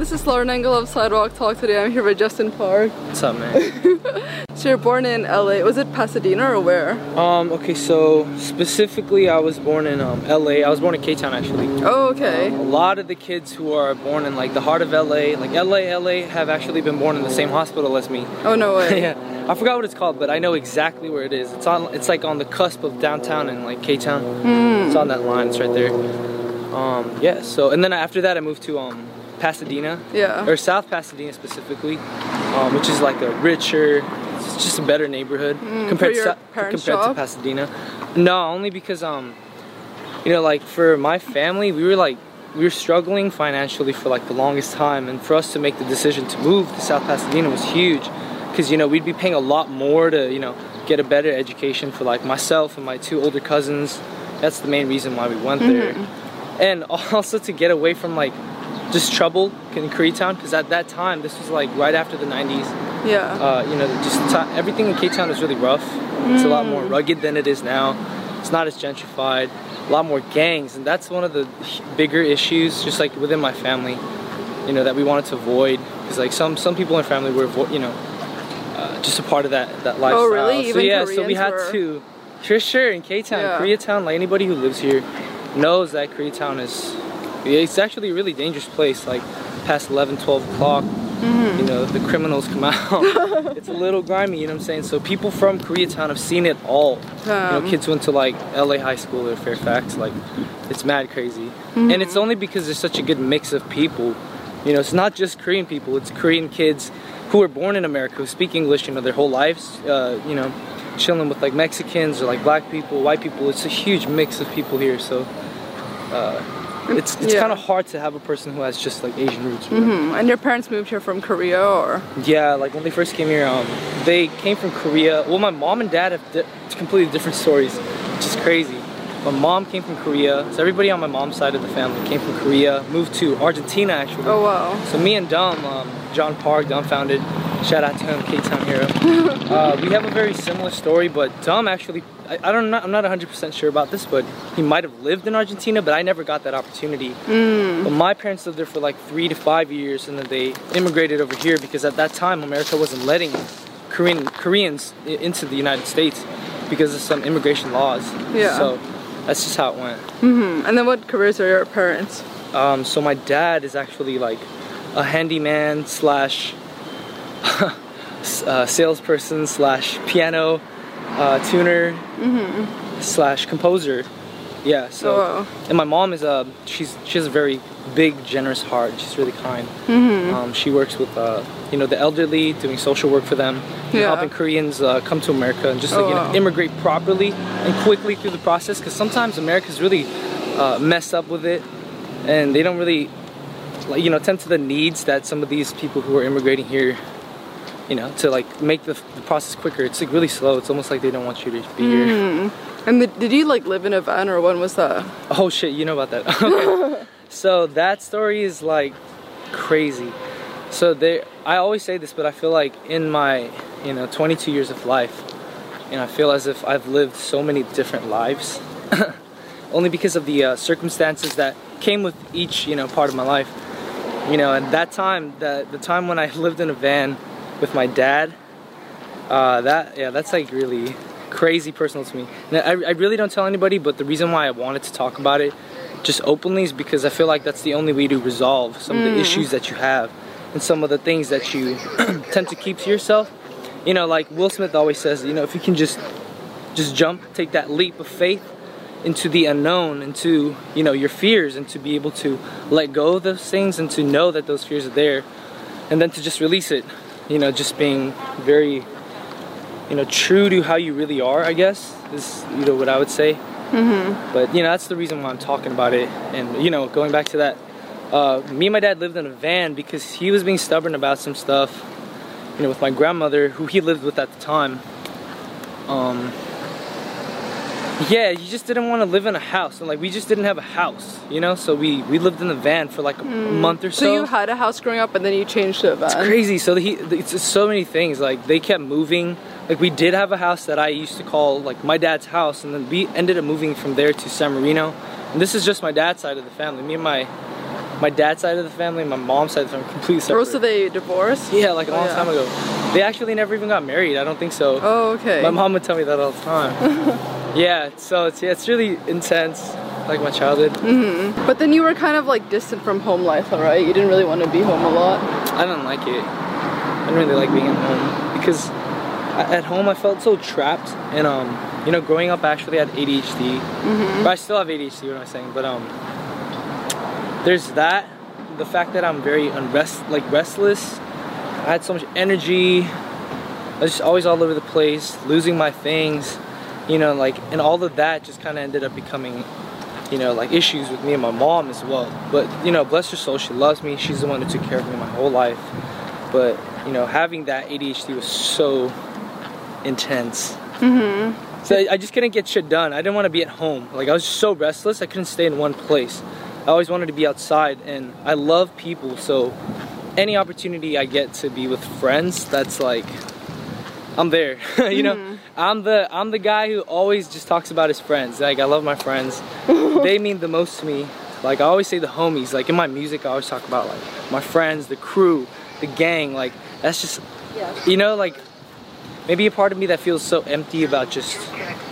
This is Lauren Engel of Sidewalk Talk. Today I'm here with Justin Park. What's up, man? So you're born in LA. Was it Pasadena or where? um, okay, so specifically, I was born in um, LA. I was born in K Town, actually. Oh, okay. Um, a lot of the kids who are born in like the heart of LA, like LA, LA, have actually been born in the same hospital as me. Oh, no way. yeah, I forgot what it's called, but I know exactly where it is. It's on. It's like on the cusp of downtown and like K Town. It's on that line. It's right there. Um, yeah. So and then after that, I moved to um, Pasadena. Yeah. Or South Pasadena specifically, um, which is like a richer, it's just a better neighborhood compared to compared to Pasadena. No, only because um, you know, like for my family, we were like we were struggling financially for like the longest time, and for us to make the decision to move to South Pasadena was huge, because you know we'd be paying a lot more to you know get a better education for like myself and my two older cousins. That's the main reason why we went there, and also to get away from like just trouble in Koreatown, because at that time this was like right after the 90s Yeah. uh, you know, just ti everything in K Town is really rough. It's a lot more rugged than it is now. It's not as gentrified. A lot more gangs, and that's one of the bigger issues, just like within my family. You know that we wanted to avoid because like some some people in family were avo- you know uh, just a part of that that lifestyle. Oh, really? So Even yeah, so we had were- to. Sure, sure. In K Town, Yeah. Koreatown, like anybody who lives here knows that Koreatown is. It's actually a really dangerous place. Like past 11, 12 o'clock, Mm-hmm. you know, the criminals come out. it's a little grimy, you know what I'm saying? So people from Koreatown have seen it all. you know, Um. kids went to like LA High School or Fairfax, like it's mad crazy. Mm-hmm. And it's only because there's such a good mix of people. You know, it's not just Korean people, it's Korean kids who were born in America who speak English, you know, their whole lives, uh, you know, chilling with like Mexicans or like black people, white people. It's a huge mix of people here, so uh, it's it's Yeah. kind of hard to have a person who has just like Asian roots. really. Hmm. And your parents moved here from Korea or? Yeah, like when they first came here, um, they came from Korea. Well, my mom and dad have di- completely different stories, which is crazy. My mom came from Korea, so everybody on my mom's side of the family came from Korea, moved to Argentina actually. Oh, wow. So me and Dom, um, John Park, Dumbfoundead, shout out to him, K-Town hero. uh, we have a very similar story, but Dom actually, I, I don't know, I'm not 100% sure about this, but he might have lived in Argentina, but I never got that opportunity. But my parents lived there for like three to five years, and then they immigrated over here because at that time America wasn't letting Korean Koreans into the United States because of some immigration laws. Yeah. So that's just how it went. Hmm. And then what careers are your parents? Um, so my dad is actually like a handyman slash uh, salesperson slash piano uh, tuner slash composer. Yeah. So Oh, and my mom is a she's she has a very big generous heart. She's really kind. Mm-hmm. Um, she works with uh, you know the elderly, doing social work for them, Yeah. helping Koreans uh, come to America and just Oh, like you know wow. immigrate properly and quickly through the process. Because sometimes America's really uh, messed up with it, and they don't really like you know tend to the needs that some of these people who are immigrating here. You know, to like make the, the process quicker. It's like really slow. It's almost like they don't want you to be here. Mm. And the, did you like live in a van or when was that? Oh shit, you know about that. Okay. so that story is like crazy. So there I always say this, but I feel like in my, you know, 22 years of life, and I feel as if I've lived so many different lives. Only because of the uh, circumstances that came with each, you know, part of my life. You know, and that time, that the time when I lived in a van with my dad, uh, that yeah, that's like really crazy personal to me. And I, I really don't tell anybody, but the reason why I wanted to talk about it just openly is because I feel like that's the only way to resolve some of the issues that you have and some of the things that you tend to keep to yourself. You know, like Will Smith always says, you know, if you can just just jump, take that leap of faith into the unknown, into you know your fears, and to be able to let go of those things and to know that those fears are there, and then to just release it. You know, just being very you know, true to how you really are. I guess is you know what I would say. Mm-hmm. But you know, that's the reason why I'm talking about it. And you know, going back to that, uh, me and my dad lived in a van because he was being stubborn about some stuff. You know, with my grandmother, who he lived with at the time. Um, yeah, you just didn't want to live in a house, and like we just didn't have a house, you know. So we we lived in the van for like a hmm. month or so. So you had a house growing up, and then you changed to a van. It's crazy. So he, it's just so many things. Like they kept moving. Like we did have a house that I used to call like my dad's house, and then we ended up moving from there to San Marino. And this is just my dad's side of the family. Me and my my dad's side of the family, and my mom's side of the family, completely separate. Or so they divorced? yeah, like a Oh, long yeah. time ago. They actually never even got married. I don't think so. Oh, okay. My mom would tell me that all the time. yeah, so it's yeah, it's really intense, like my childhood. But then you were kind of like distant from home life, all right? You didn't really want to be home a lot. I didn't like it. I didn't really like being at home because at home I felt so trapped. And um, you know, growing up I actually had ADHD, but I still have ADHD. What am I saying? But um, there's that. The fact that I'm very unrest, like restless. I had so much energy. I was just always all over the place, losing my things. You know, like, and all of that just kind of ended up becoming you know, like issues with me and my mom as well. But you know, bless her soul, she loves me. She's the one who took care of me my whole life. But you know, having that ADHD was so intense. Mm-hmm. So I- I just couldn't get shit done. I didn't want to be at home. Like I was so restless. I couldn't stay in one place. I always wanted to be outside, and I love people. So any opportunity I get to be with friends, that's like I'm there. you know, I'm the I'm the guy who always just talks about his friends. Like I love my friends. they mean the most to me. Like I always say the homies. Like in my music, I always talk about like my friends, the crew, the gang. Like that's just Yeah. you know like maybe a part of me that feels so empty about just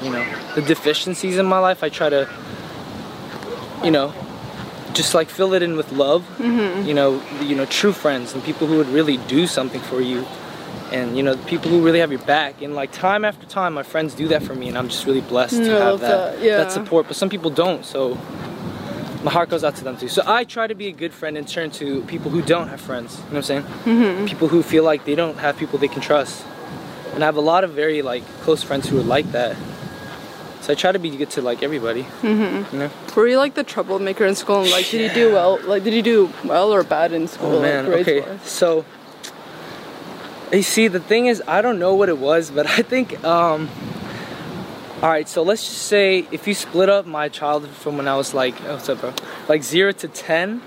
you know the deficiencies in my life. I try to you know just like fill it in with love. Mm-hmm. You know, you know, true friends and people who would really do something for you and you know people who really have your back and like time after time my friends do that for me and i'm just really blessed to Mm, have that that, yeah. support but some people don't so my heart goes out to them too so i try to be a good friend in turn to people who don't have friends you know what i'm saying Mm-hmm. people who feel like they don't have people they can trust and i have a lot of very like close friends who are like that so i try to be good to like everybody Mm-hmm. you know Were you like the troublemaker in school? And like, did you do well? Like, did you do well or bad in school? Oh man, like, okay. grades-wise? So you see the thing is I don't know what it was, but I think um all right, so let's just say if you split up my childhood from when I was like, oh, what's up, bro? Like 0 to 10,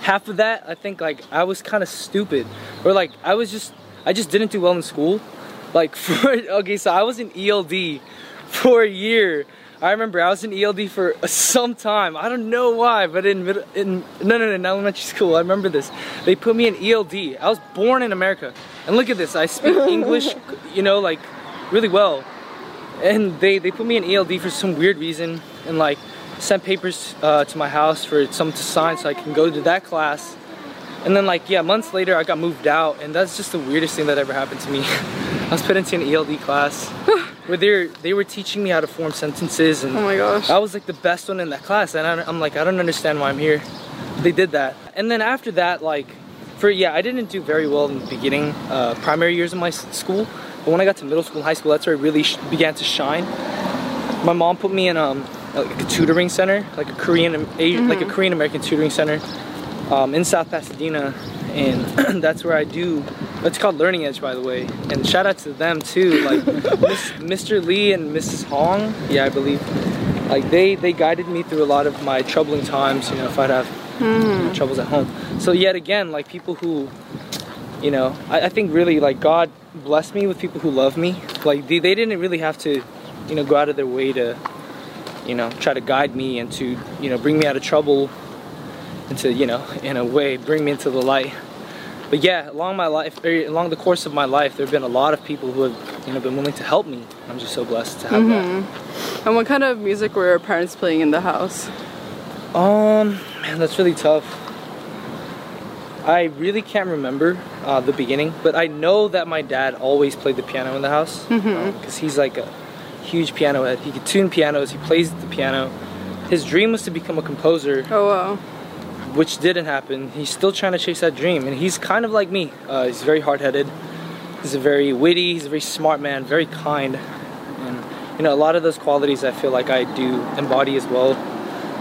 half of that I think like I was kind of stupid or like I was just I just didn't do well in school. Like for okay, so I was in ELD for a year. I remember I was in ELD for some time. I don't know why, but in middle, in no no no in elementary school, I remember this. They put me in ELD. I was born in America, and look at this. I speak English, you know, like really well. And they they put me in ELD for some weird reason, and like sent papers uh, to my house for someone to sign so I can go to that class. And then like yeah, months later I got moved out, and that's just the weirdest thing that ever happened to me. I was put into an ELD class where they were, they were teaching me how to form sentences, and Oh my gosh. I was like the best one in that class, and I, I'm like I don't understand why I'm here. They did that, and then after that, like for yeah, I didn't do very well in the beginning, uh, primary years of my school. But when I got to middle school and high school, that's where I really sh- began to shine. My mom put me in um, like a tutoring center, like a Korean, a, like a Korean American tutoring center um, in South Pasadena, and that's where I do. It's called Learning Edge, by the way, and shout out to them too, like Miss, Mr. Lee and Mrs. Hong. Yeah, I believe. Like they they guided me through a lot of my troubling times. You know, if I'd have Mm-hmm. troubles at home. So yet again, like people who, you know, I, I think really like God blessed me with people who love me. Like they, they didn't really have to, you know, go out of their way to, you know, try to guide me and to, you know, bring me out of trouble and to, you know, in a way, bring me into the light. But yeah, along my life, or along the course of my life, there have been a lot of people who have, you know, been willing to help me. I'm just so blessed to have mm-hmm. And what kind of music were your parents playing in the house? Um, man, that's really tough. I really can't remember uh, the beginning, but I know that my dad always played the piano in the house because he's like a huge piano head. He could tune pianos. He plays the piano. His dream was to become a composer, Oh wow. which didn't happen. He's still trying to chase that dream, and he's kind of like me. Uh, he's very hard-headed, he's a very witty, he's a very smart man, very kind, and you know a lot of those qualities I feel like I do embody as well.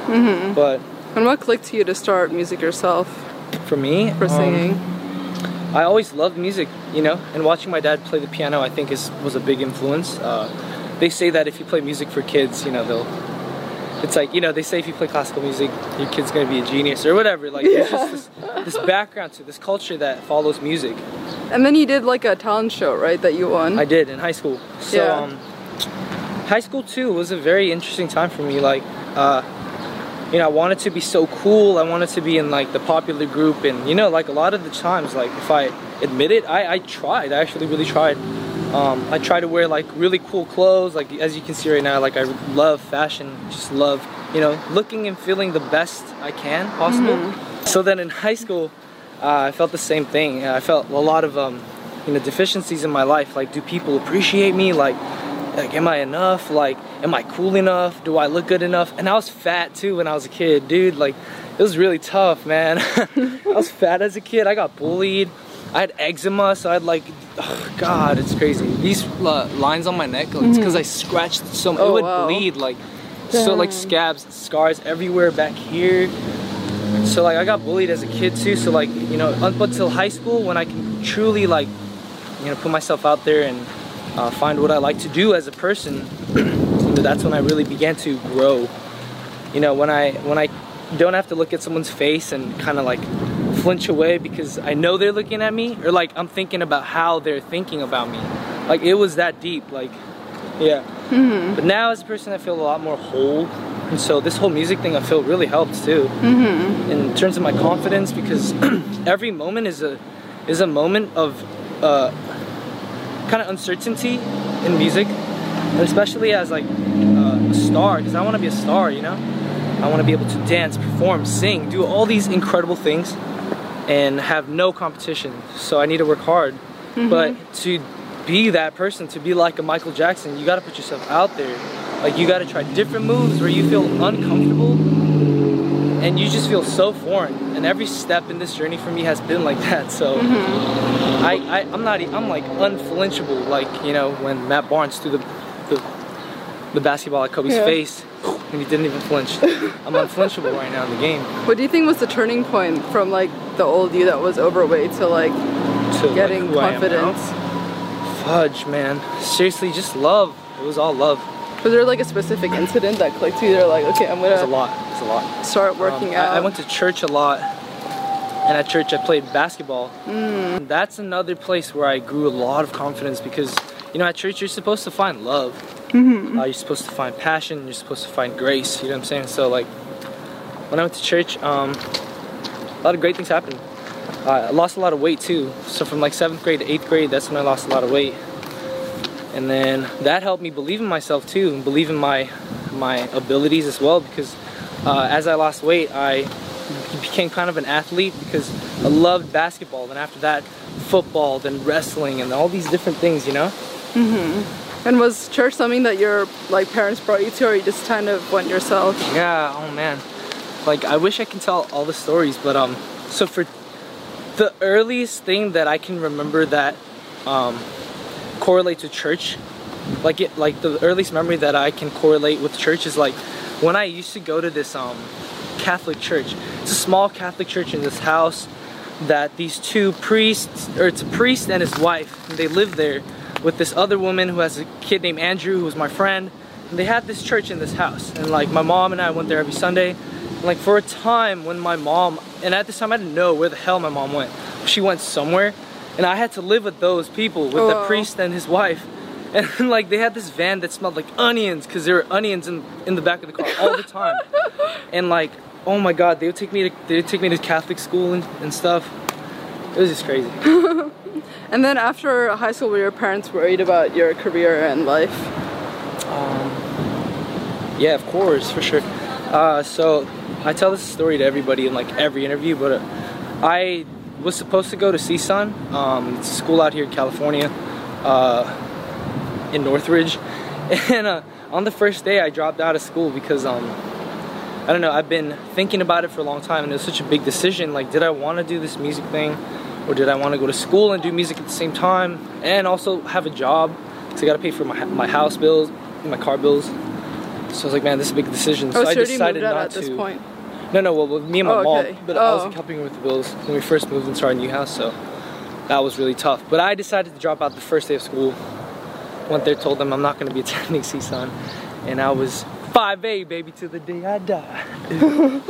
Mm-hmm. But And what clicked to you to start music yourself for me, for um, singing? I always loved music, you know, and watching my dad play the piano I think is was a big influence. Uh, they say that if you play music for kids, you know, they'll. It's like you know they say if you play classical music, your kid's gonna be a genius or whatever. Like there's just this, this background to this culture that follows music. and then you did like a talent show, right? That you won. I did in high school. So Yeah. um, high school too was a very interesting time for me. Like, uh, you know, I wanted to be so cool. I wanted to be in like the popular group, and you know, like a lot of the times, like if I admit it, I, I tried. I actually really tried. Um, I try to wear like really cool clothes. Like as you can see right now, like I love fashion. Just love, you know, looking and feeling the best I can possible. So then in high school, uh, I felt the same thing. I felt a lot of um, you know deficiencies in my life. Like, do people appreciate me? Like, like am I enough? Like, am I cool enough? Do I look good enough? And I was fat too when I was a kid, dude. Like, it was really tough, man. I was fat as a kid. I got bullied. I had eczema, so I had like, oh, God, it's crazy. These uh, lines on my neck, like, it's because I scratched so much. Oh, it would wow. bleed, like, so like scabs, scars everywhere back here. So like I got bullied as a kid too. So like you know up until high school when I can truly like you know put myself out there and uh, find what I like to do as a person, that's when I really began to grow. You know when I when I don't have to look at someone's face and kind of like flinch away because I know they're looking at me or like I'm thinking about how they're thinking about me. Like it was that deep. Like yeah. But now as a person I feel a lot more whole. And so this whole music thing I feel really helps too. Mm-hmm. In terms of my confidence because every moment is a is a moment of uh, kind of uncertainty in music. Especially as like uh, a star because I want to be a star, you know? I want to be able to dance, perform, sing, do all these incredible things and have no competition. So I need to work hard. But to be that person, to be like a Michael Jackson, you got to put yourself out there. Like you got to try different moves where you feel uncomfortable and you just feel so foreign. And every step in this journey for me has been like that. So mm-hmm. I, I I'm not I'm like unflinchable. Like you know when Matt Barnes threw the the, the basketball at Kobe's Yeah. face and he didn't even flinch. I'm unflinchable right now in the game. What do you think was the turning point from like the old you that was overweight to like To getting who I am now. confidence? Fudge, man. Seriously, just love. It was all love. Was there like a specific incident that clicked to you? They're like, okay, I'm It was a gonna lot. It was a lot. start working Um, out. I, went to church a lot, and at church I played basketball. Mm. That's another place where I grew a lot of confidence because, you know, at church you're supposed to find love. Uh, you're supposed to find passion. You're supposed to find grace. You know what I'm saying? So like, when I went to church, um, a lot of great things happened. Uh, I lost a lot of weight too. So from like seventh grade to eighth grade, that's when I lost a lot of weight. And then that helped me believe in myself too, and believe in my my abilities as well. Because uh, as I lost weight, I became kind of an athlete because I loved basketball. And after that, football, then wrestling, and all these different things. You know. and was church something that your like parents brought you to, or you just kind of went yourself? Yeah, oh man. Like I wish I can tell all the stories, but um so for the earliest thing that I can remember that um correlates to church, like it like the earliest memory that I can correlate with church is like when I used to go to this um Catholic church. It's a small Catholic church in this house that these two priests or it's a priest and his wife, they live there with this other woman who has a kid named Andrew who was my friend. And they had this church in this house. And like my mom and I went there every Sunday. And like for a time when my mom and at this time I didn't know where the hell my mom went. She went somewhere and I had to live with those people, with the Oh. priest and his wife. And like they had this van that smelled like onions because there were onions in, in the back of the car all the time. and like, oh my god, they would take me to they would take me to Catholic school and, and stuff. It was just crazy. And then after high school, were your parents worried about your career and life? Yeah, of course, for sure. Uh, so I tell this story to everybody in like every interview, but uh, I was supposed to go to CSUN, um, it's a school out here in California, uh, in Northridge, and uh, on the first day I dropped out of school because um, I don't know. I've been thinking about it for a long time, and it was such a big decision. Like, did I want to do this music thing, or did I want to go to school and do music at the same time and also have a job? Because I got to pay for my, my house bills, my car bills. So I was like, man, this is a big decision. Oh, So I decided not at to. No, no, well, with me and my Oh, mom, okay. but I was Oh. like, helping with the bills when we first moved into our new house, so that was really tough. But I decided to drop out the first day of school. Went there, told them I'm not going to be attending CSUN, and I was 5A, baby, to the day I die.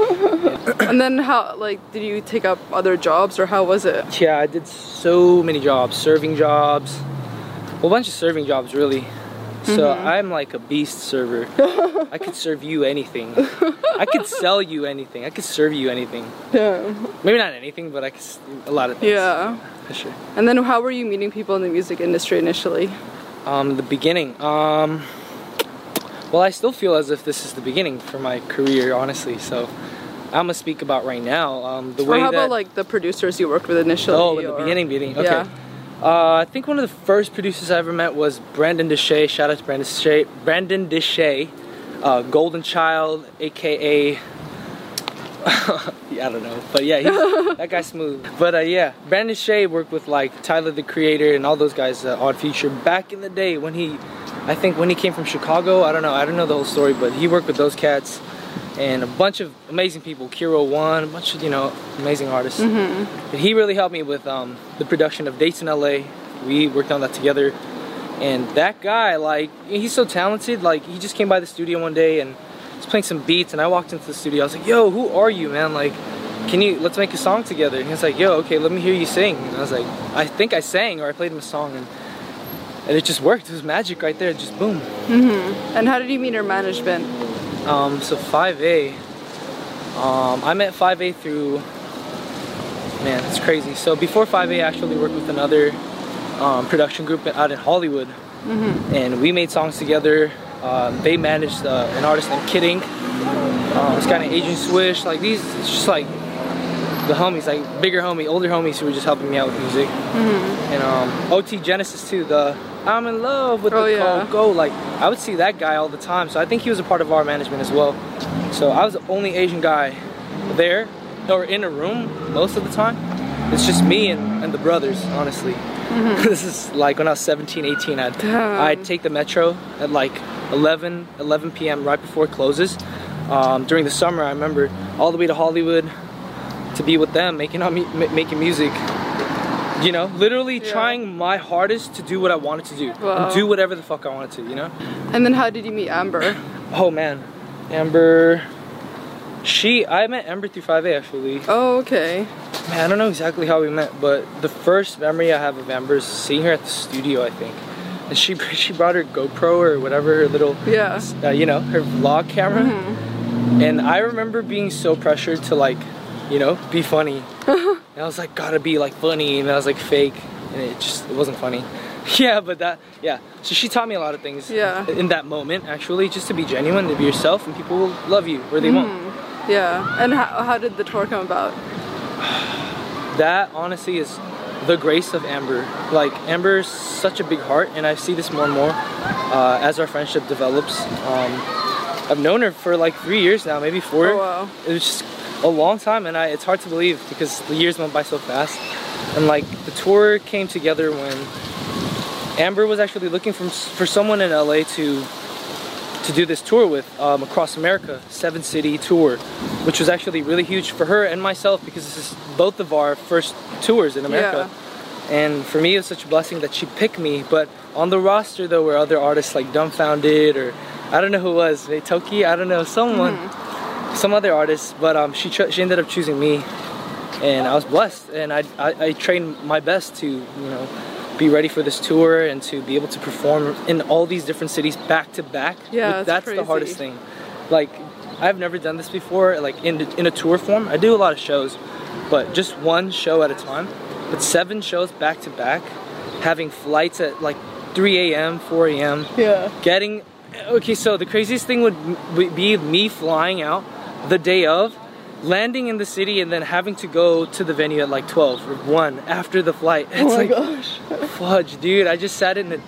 And then how, like, did you take up other jobs or how was it? Yeah, I did so many jobs, serving jobs, a bunch of serving jobs, really. So I'm like a beast server. I could serve you anything. I could sell you anything. I could serve you anything. Yeah. Maybe not anything, but I could a lot of things. Yeah. For sure. And then how were you meeting people in the music industry initially? Um, the beginning. Um, well, I still feel as if this is the beginning for my career, honestly. So I'm gonna speak about right now. Um, the Or way how that. about like the producers you worked with initially? oh, in the or- beginning, beginning. Okay. Yeah. Uh, I think one of the first producers I ever met was Brandon Deshay. Shout out to Brandon Deshay. Brandon Deshay, uh, Golden Child, aka. yeah, I don't know, but yeah, he's, that guy's smooth. But uh, yeah, Brandon Shea worked with like Tyler the Creator and all those guys uh, Odd Future back in the day when he, I think when he came from Chicago. I don't know, I don't know the whole story, but he worked with those cats and a bunch of amazing people. Kiro One, a bunch of you know amazing artists. And he really helped me with um, the production of Dates in LA. We worked on that together, and that guy, like, he's so talented. Like, he just came by the studio one day and was playing some beats, and I walked into the studio. I was like, "Yo, who are you, man? Like, can you let's make a song together?" And he was like, "Yo, okay, let me hear you sing." And I was like, "I think I sang, or I played him a song, and and it just worked. It was magic right there. Just boom." And how did you meet her management? Um, so 5A, um, I met 5A through, man, it's crazy. So before 5A, I actually worked with another um, production group out in Hollywood, and we made songs together. Um, they managed uh, an artist named Kid Ink. Uh, this guy named Agent Swish. Like these, it's just like the homies, like bigger homie, older homies who were just helping me out with music. And um, OT Genasis too. The I'm in love with Oh, the yeah. CoCo. Like I would see that guy all the time. So I think he was a part of our management as well. So I was the only Asian guy there or in a room most of the time. It's just me and, and the brothers, honestly. this is like when I was 17, 18, I'd, Damn. I'd take the metro at like 11, 11 p.m. right before it closes. Um, during the summer, I remember all the way to Hollywood to be with them, making on mu- ma- making music. You know, literally Yeah. trying my hardest to do what I wanted to do, Wow. and do whatever the fuck I wanted to. You know. And then how did you meet Amber? Oh man, Amber. She, I met Amber through 5A actually. Oh, okay. Man, I don't know exactly how we met, but the first memory I have of Amber is seeing her at the studio, I think. And she she brought her GoPro or whatever, her little, Yeah. uh, you know, her vlog camera. And I remember being so pressured to like, you know, be funny. and I was like, gotta be like funny, and I was like fake, and it just it wasn't funny. Yeah, but that yeah. So she taught me a lot of things. Yeah. In that moment, actually, just to be genuine, to be yourself, and people will love you or they won't. Yeah. And how, how did the tour come about? that honestly is the grace of Amber. Like Amber's such a big heart, and I see this more and more uh, as our friendship develops. Um, I've known her for like three years now, maybe four. Oh, wow. It was just a long time, and I, it's hard to believe because the years went by so fast. And like the tour came together when Amber was actually looking for for someone in LA to to do this tour with um, across America, seven city tour, which was actually really huge for her and myself because this is both of our first tours in America. And for me, it was such a blessing that she picked me. But on the roster, though, were other artists like Dumbfoundead or I don't know who it was, Toki, I don't know, someone, some other artists. But um, she she ended up choosing me, and I was blessed. And I, I I trained my best to you know be ready for this tour and to be able to perform in all these different cities back to back. Yeah, Like, that's that's the hardest thing. Like I've never done this before, like in in a tour form. I do a lot of shows, but just one show at a time. But seven shows back to back, having flights at like 3 a.m., 4 a.m. Yeah. Getting okay. So the craziest thing would be me flying out the day of, landing in the city, and then having to go to the venue at like 12 or 1 after the flight. Oh it's Oh my like, gosh. fudge, dude. I just sat in a,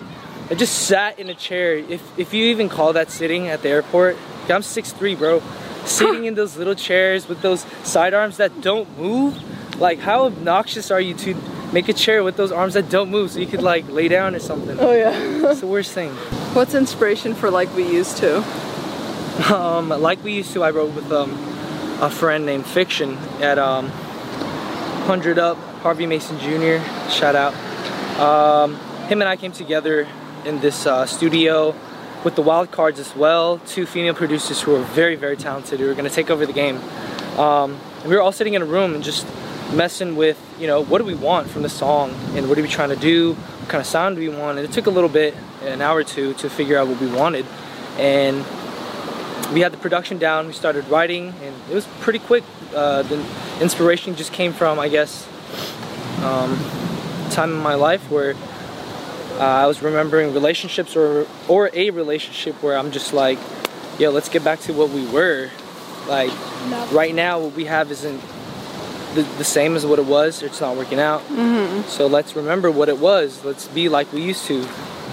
I just sat in a chair. If if you even call that sitting at the airport, I'm 6'3", bro. Sitting in those little chairs with those sidearms that don't move. Like, how obnoxious are you to make a chair with those arms that don't move so you could like lay down or something. Oh yeah. It's the worst thing. What's inspiration for like we used to? Um, like we used to, I wrote with um, a friend named Fiction at um, 100 Up, Harvey Mason Jr. Shout out. Um, him and I came together in this uh, studio with the Wild Cards as well. Two female producers who are very, very talented who are going to take over the game. Um, we were all sitting in a room and just messing with, you know, what do we want from the song and what are we trying to do, what kind of sound do we want. And it took a little bit, an hour or two, to figure out what we wanted. And we had the production down, we started writing, and it was pretty quick. Uh, the inspiration just came from, I guess, um, time in my life where uh, I was remembering relationships or or a relationship where I'm just like, yo, let's get back to what we were. Like right now, what we have isn't the, the same as what it was. It's not working out. Mm-hmm. So let's remember what it was. Let's be like we used to,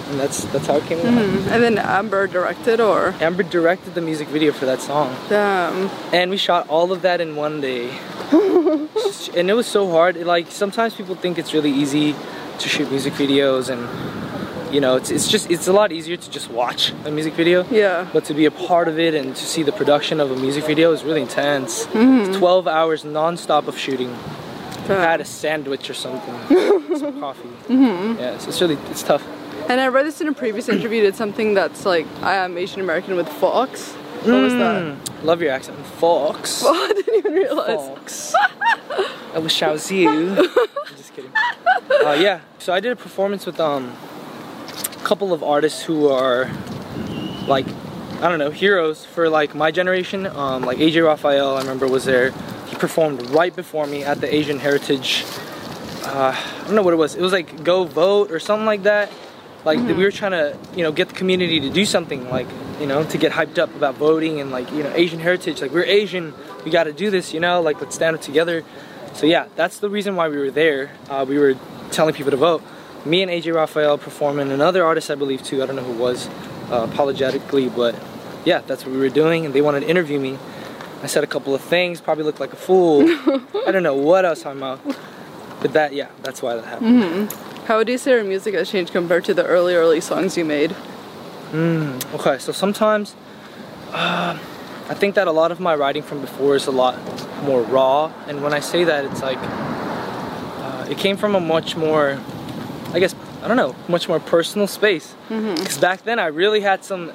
and that's that's how it came about. And then Amber directed or? Amber directed the music video for that song. damn. and we shot all of that in one day. And it was so hard. It, like sometimes people think it's really easy to shoot music videos and you know it's, it's just it's a lot easier to just watch a music video. Yeah. but to be a part of it and to see the production of a music video is really intense. It's 12 hours non-stop of shooting. I had a sandwich or something. Some coffee. Mm. yeah it's, it's really it's tough And I read this in a previous interview. It's something that's like I am Asian American with Fox. What was that? Mm, love your accent fox Oh, I didn't even realize. Fox. I wish I was you. I'm just kidding. Uh, yeah, so I did a performance with um, a couple of artists who are like, I don't know, heroes for like my generation. Um, like AJ Rafael, I remember was there. He performed right before me at the Asian Heritage. Uh, I don't know what it was. It was like Go Vote or something like that. Like we were trying to, you know, get the community to do something, like you know, to get hyped up about voting and like you know Asian heritage. Like we're Asian, we got to do this, you know. Like let's stand up together. So yeah, that's the reason why we were there. Uh, we were telling people to vote. Me and AJ Rafael performing, another artist I believe too. I don't know who was, uh, apologetically, but yeah, that's what we were doing. And they wanted to interview me. I said a couple of things, probably looked like a fool. I don't know what else I'm about. But that, yeah, that's why that happened. How would you say your music has changed compared to the early, early songs you made? Okay, so sometimes uh, I think that a lot of my writing from before is a lot more raw, and when I say that, it's like uh, it came from a much more, I guess, I don't know, much more personal space. Because back then I really had some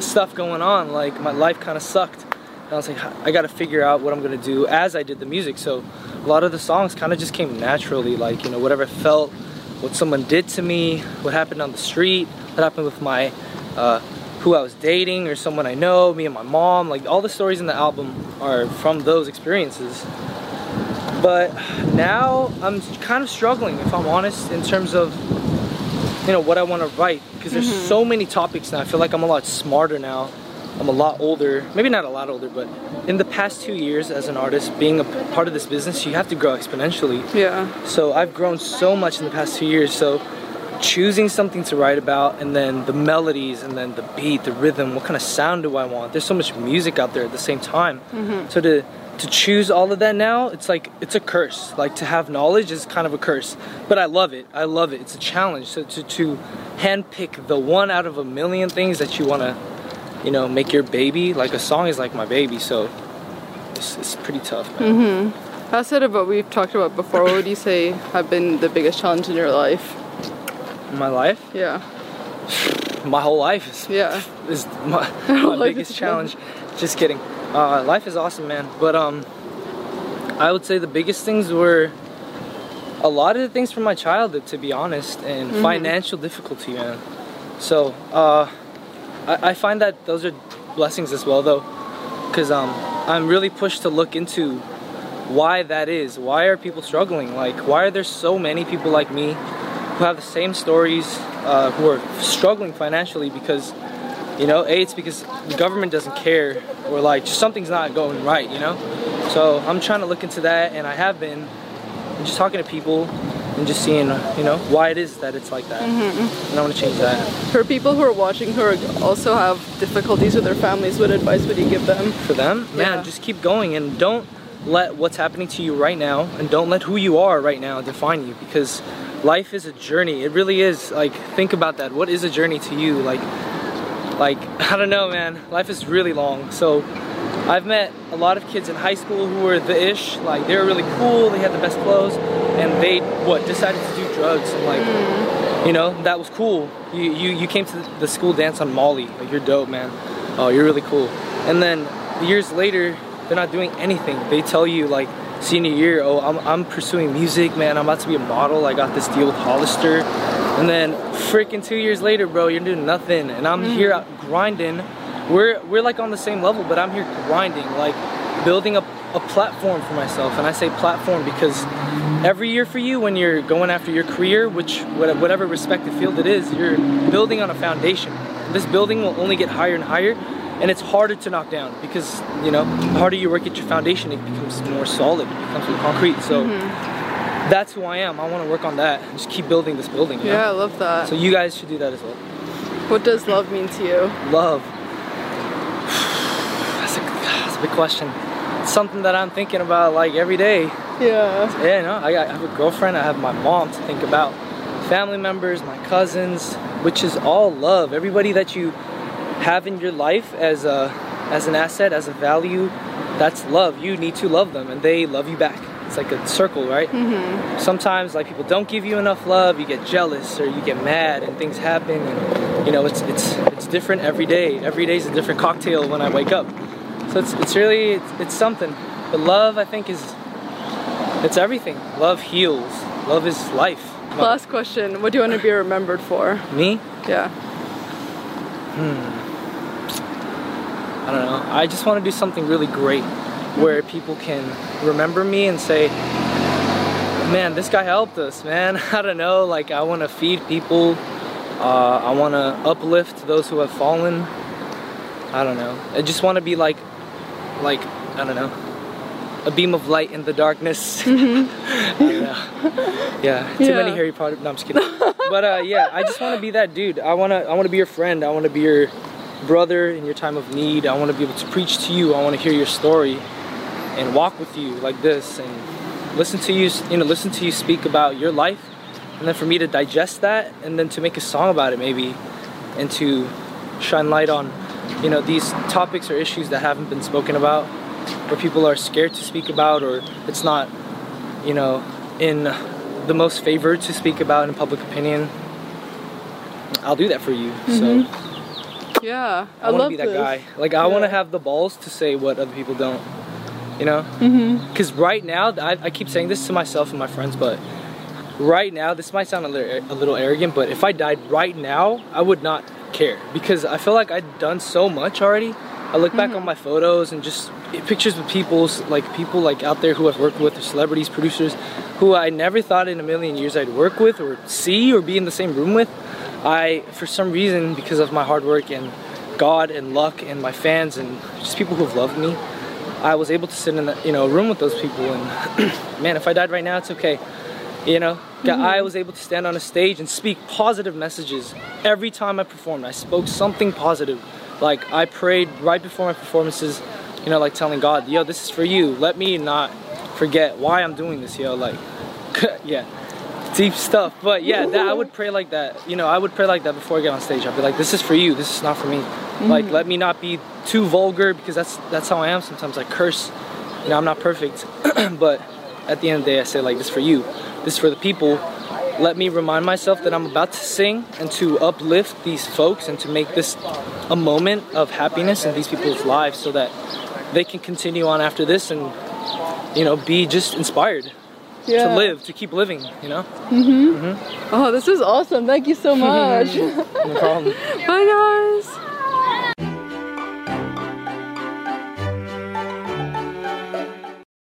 stuff going on, like my life kind of sucked. And I was like, I gotta figure out what I'm gonna do as I did the music. So a lot of the songs kind of just came naturally, like, you know, whatever felt, what someone did to me, what happened on the street, what happened with my, uh, who I was dating or someone I know, me and my mom. Like all the stories in the album are from those experiences. But now I'm kind of struggling, if I'm honest, in terms of you know what I want to write because there's so many topics now. I feel like I'm a lot smarter now. I'm a lot older, maybe not a lot older, but in the past two years as an artist, being a part of this business, you have to grow exponentially. Yeah. So I've grown so much in the past two years. So choosing something to write about, and then the melodies, and then the beat, the rhythm, what kind of sound do I want? There's so much music out there at the same time. Mm-hmm. So to to choose all of that now, it's like it's a curse. Like to have knowledge is kind of a curse, but I love it. I love it. It's a challenge. So to to handpick the one out of a million things that you want to, you know, make your baby. Like a song is like my baby. So it's, it's pretty tough, man. Outside of what we've talked about before, what would you say have been the biggest challenge in your life? My life, Yeah. my whole life is Yeah. is my, my biggest challenge. Just kidding. Uh, life is awesome, man. But um, I would say the biggest things were a lot of the things from my childhood, to be honest, and Mm-hmm. financial difficulty, man. So uh, I, I find that those are blessings as well, though, because um, I'm really pushed to look into why that is. Why are people struggling? Like, why are there so many people like me who have the same stories, uh, who are struggling financially because, you know, A, it's because the government doesn't care, or like just something's not going right, you know? So I'm trying to look into that, and I have been, and just talking to people and just seeing, you know, why it is that it's like that. Mm-hmm, mm-hmm. And I want to change that. For people who are watching who are also have difficulties with their families, what advice would you give them? For them, man, Yeah. just keep going and don't let what's happening to you right now and don't let who you are right now define you because life is a journey. It really is. Like think about that. What is a journey to you? Like like I don't know, man. Life is really long. So I've met a lot of kids in high school who were the ish, like they were really cool, they had the best clothes, and they what decided to do drugs and like mm. you know, that was cool. You you you came to the school dance on Molly, like you're dope, man. Oh, you're really cool. And then years later, they're not doing anything. They tell you like senior year, oh, I'm, I'm pursuing music, man. I'm about to be a model. I got this deal with Hollister. And then freaking two years later, bro, you're doing nothing. And I'm mm. here grinding. We're, we're like on the same level, but I'm here grinding, like building up a platform for myself. And I say platform because every year for you, when you're going after your career, which whatever respective field it is, you're building on a foundation. This building will only get higher and higher and it's harder to knock down because you know the harder you work at your foundation it becomes more solid it becomes more concrete so mm-hmm. that's who i am i want to work on that just keep building this building yeah know? i love that so you guys should do that as well what does love mean to you love a, that's a big question it's something that i'm thinking about like every day yeah yeah know, I, I have a girlfriend i have my mom to think about family members my cousins which is all love everybody that you have in your life as a as an asset, as a value, that's love. You need to love them, and they love you back. It's like a circle, right? Mm-hmm. Sometimes, like people don't give you enough love, you get jealous or you get mad, and things happen. And you know, it's it's it's different every day. Every day is a different cocktail when I wake up. So it's it's really it's, it's something. But love, I think, is it's everything. Love heals. Love is life. Last question: What do you want to be remembered for? Me? Yeah. Hmm. I don't know. I just want to do something really great where people can remember me and say, man, this guy helped us, man. I don't know. Like, I want to feed people. Uh, I want to uplift those who have fallen. I don't know. I just want to be like, like, I don't know, a beam of light in the darkness. Mm-hmm. yeah, too yeah. many Harry Potter. No, I'm just kidding. but uh, yeah, I just want to be that dude. I wanna, I wanna be your friend. I want to be your brother in your time of need. I want to be able to preach to you. I want to hear your story and walk with you like this and listen to you, you know, listen to you speak about your life and then for me to digest that and then to make a song about it maybe and to shine light on, you know, these topics or issues that haven't been spoken about or people are scared to speak about or it's not, you know, in the most favored to speak about in public opinion. I'll do that for you. Mm-hmm. So yeah, I, I want to be that this. guy. Like I yeah. want to have the balls to say what other people don't. You know? Because mm-hmm. right now, I, I keep saying this to myself and my friends, but right now, this might sound a little, a little arrogant, but if I died right now, I would not care because I feel like I'd done so much already. I look back mm-hmm. on my photos and just pictures with people's like people like out there who I've worked with, or celebrities, producers, who I never thought in a million years I'd work with or see or be in the same room with. I, for some reason, because of my hard work and God and luck and my fans and just people who've loved me, I was able to sit in a you know room with those people. And man, if I died right now, it's okay. You know, mm-hmm. I was able to stand on a stage and speak positive messages every time I performed. I spoke something positive. Like I prayed right before my performances, you know, like telling God, "Yo, this is for you. Let me not forget why I'm doing this, yo." Like, yeah deep stuff. But yeah, that, I would pray like that. You know, I would pray like that before I get on stage. I'd be like, "This is for you. This is not for me." Mm-hmm. Like, let me not be too vulgar because that's that's how I am. Sometimes I curse. You know, I'm not perfect, but at the end of the day, I say like, "This is for you. This is for the people." Let me remind myself that I'm about to sing and to uplift these folks and to make this a moment of happiness in these people's lives so that they can continue on after this and you know be just inspired yeah. to live, to keep living, you know? Mm-hmm. mm-hmm. Oh, this is awesome. Thank you so much. no problem. Bye, guys.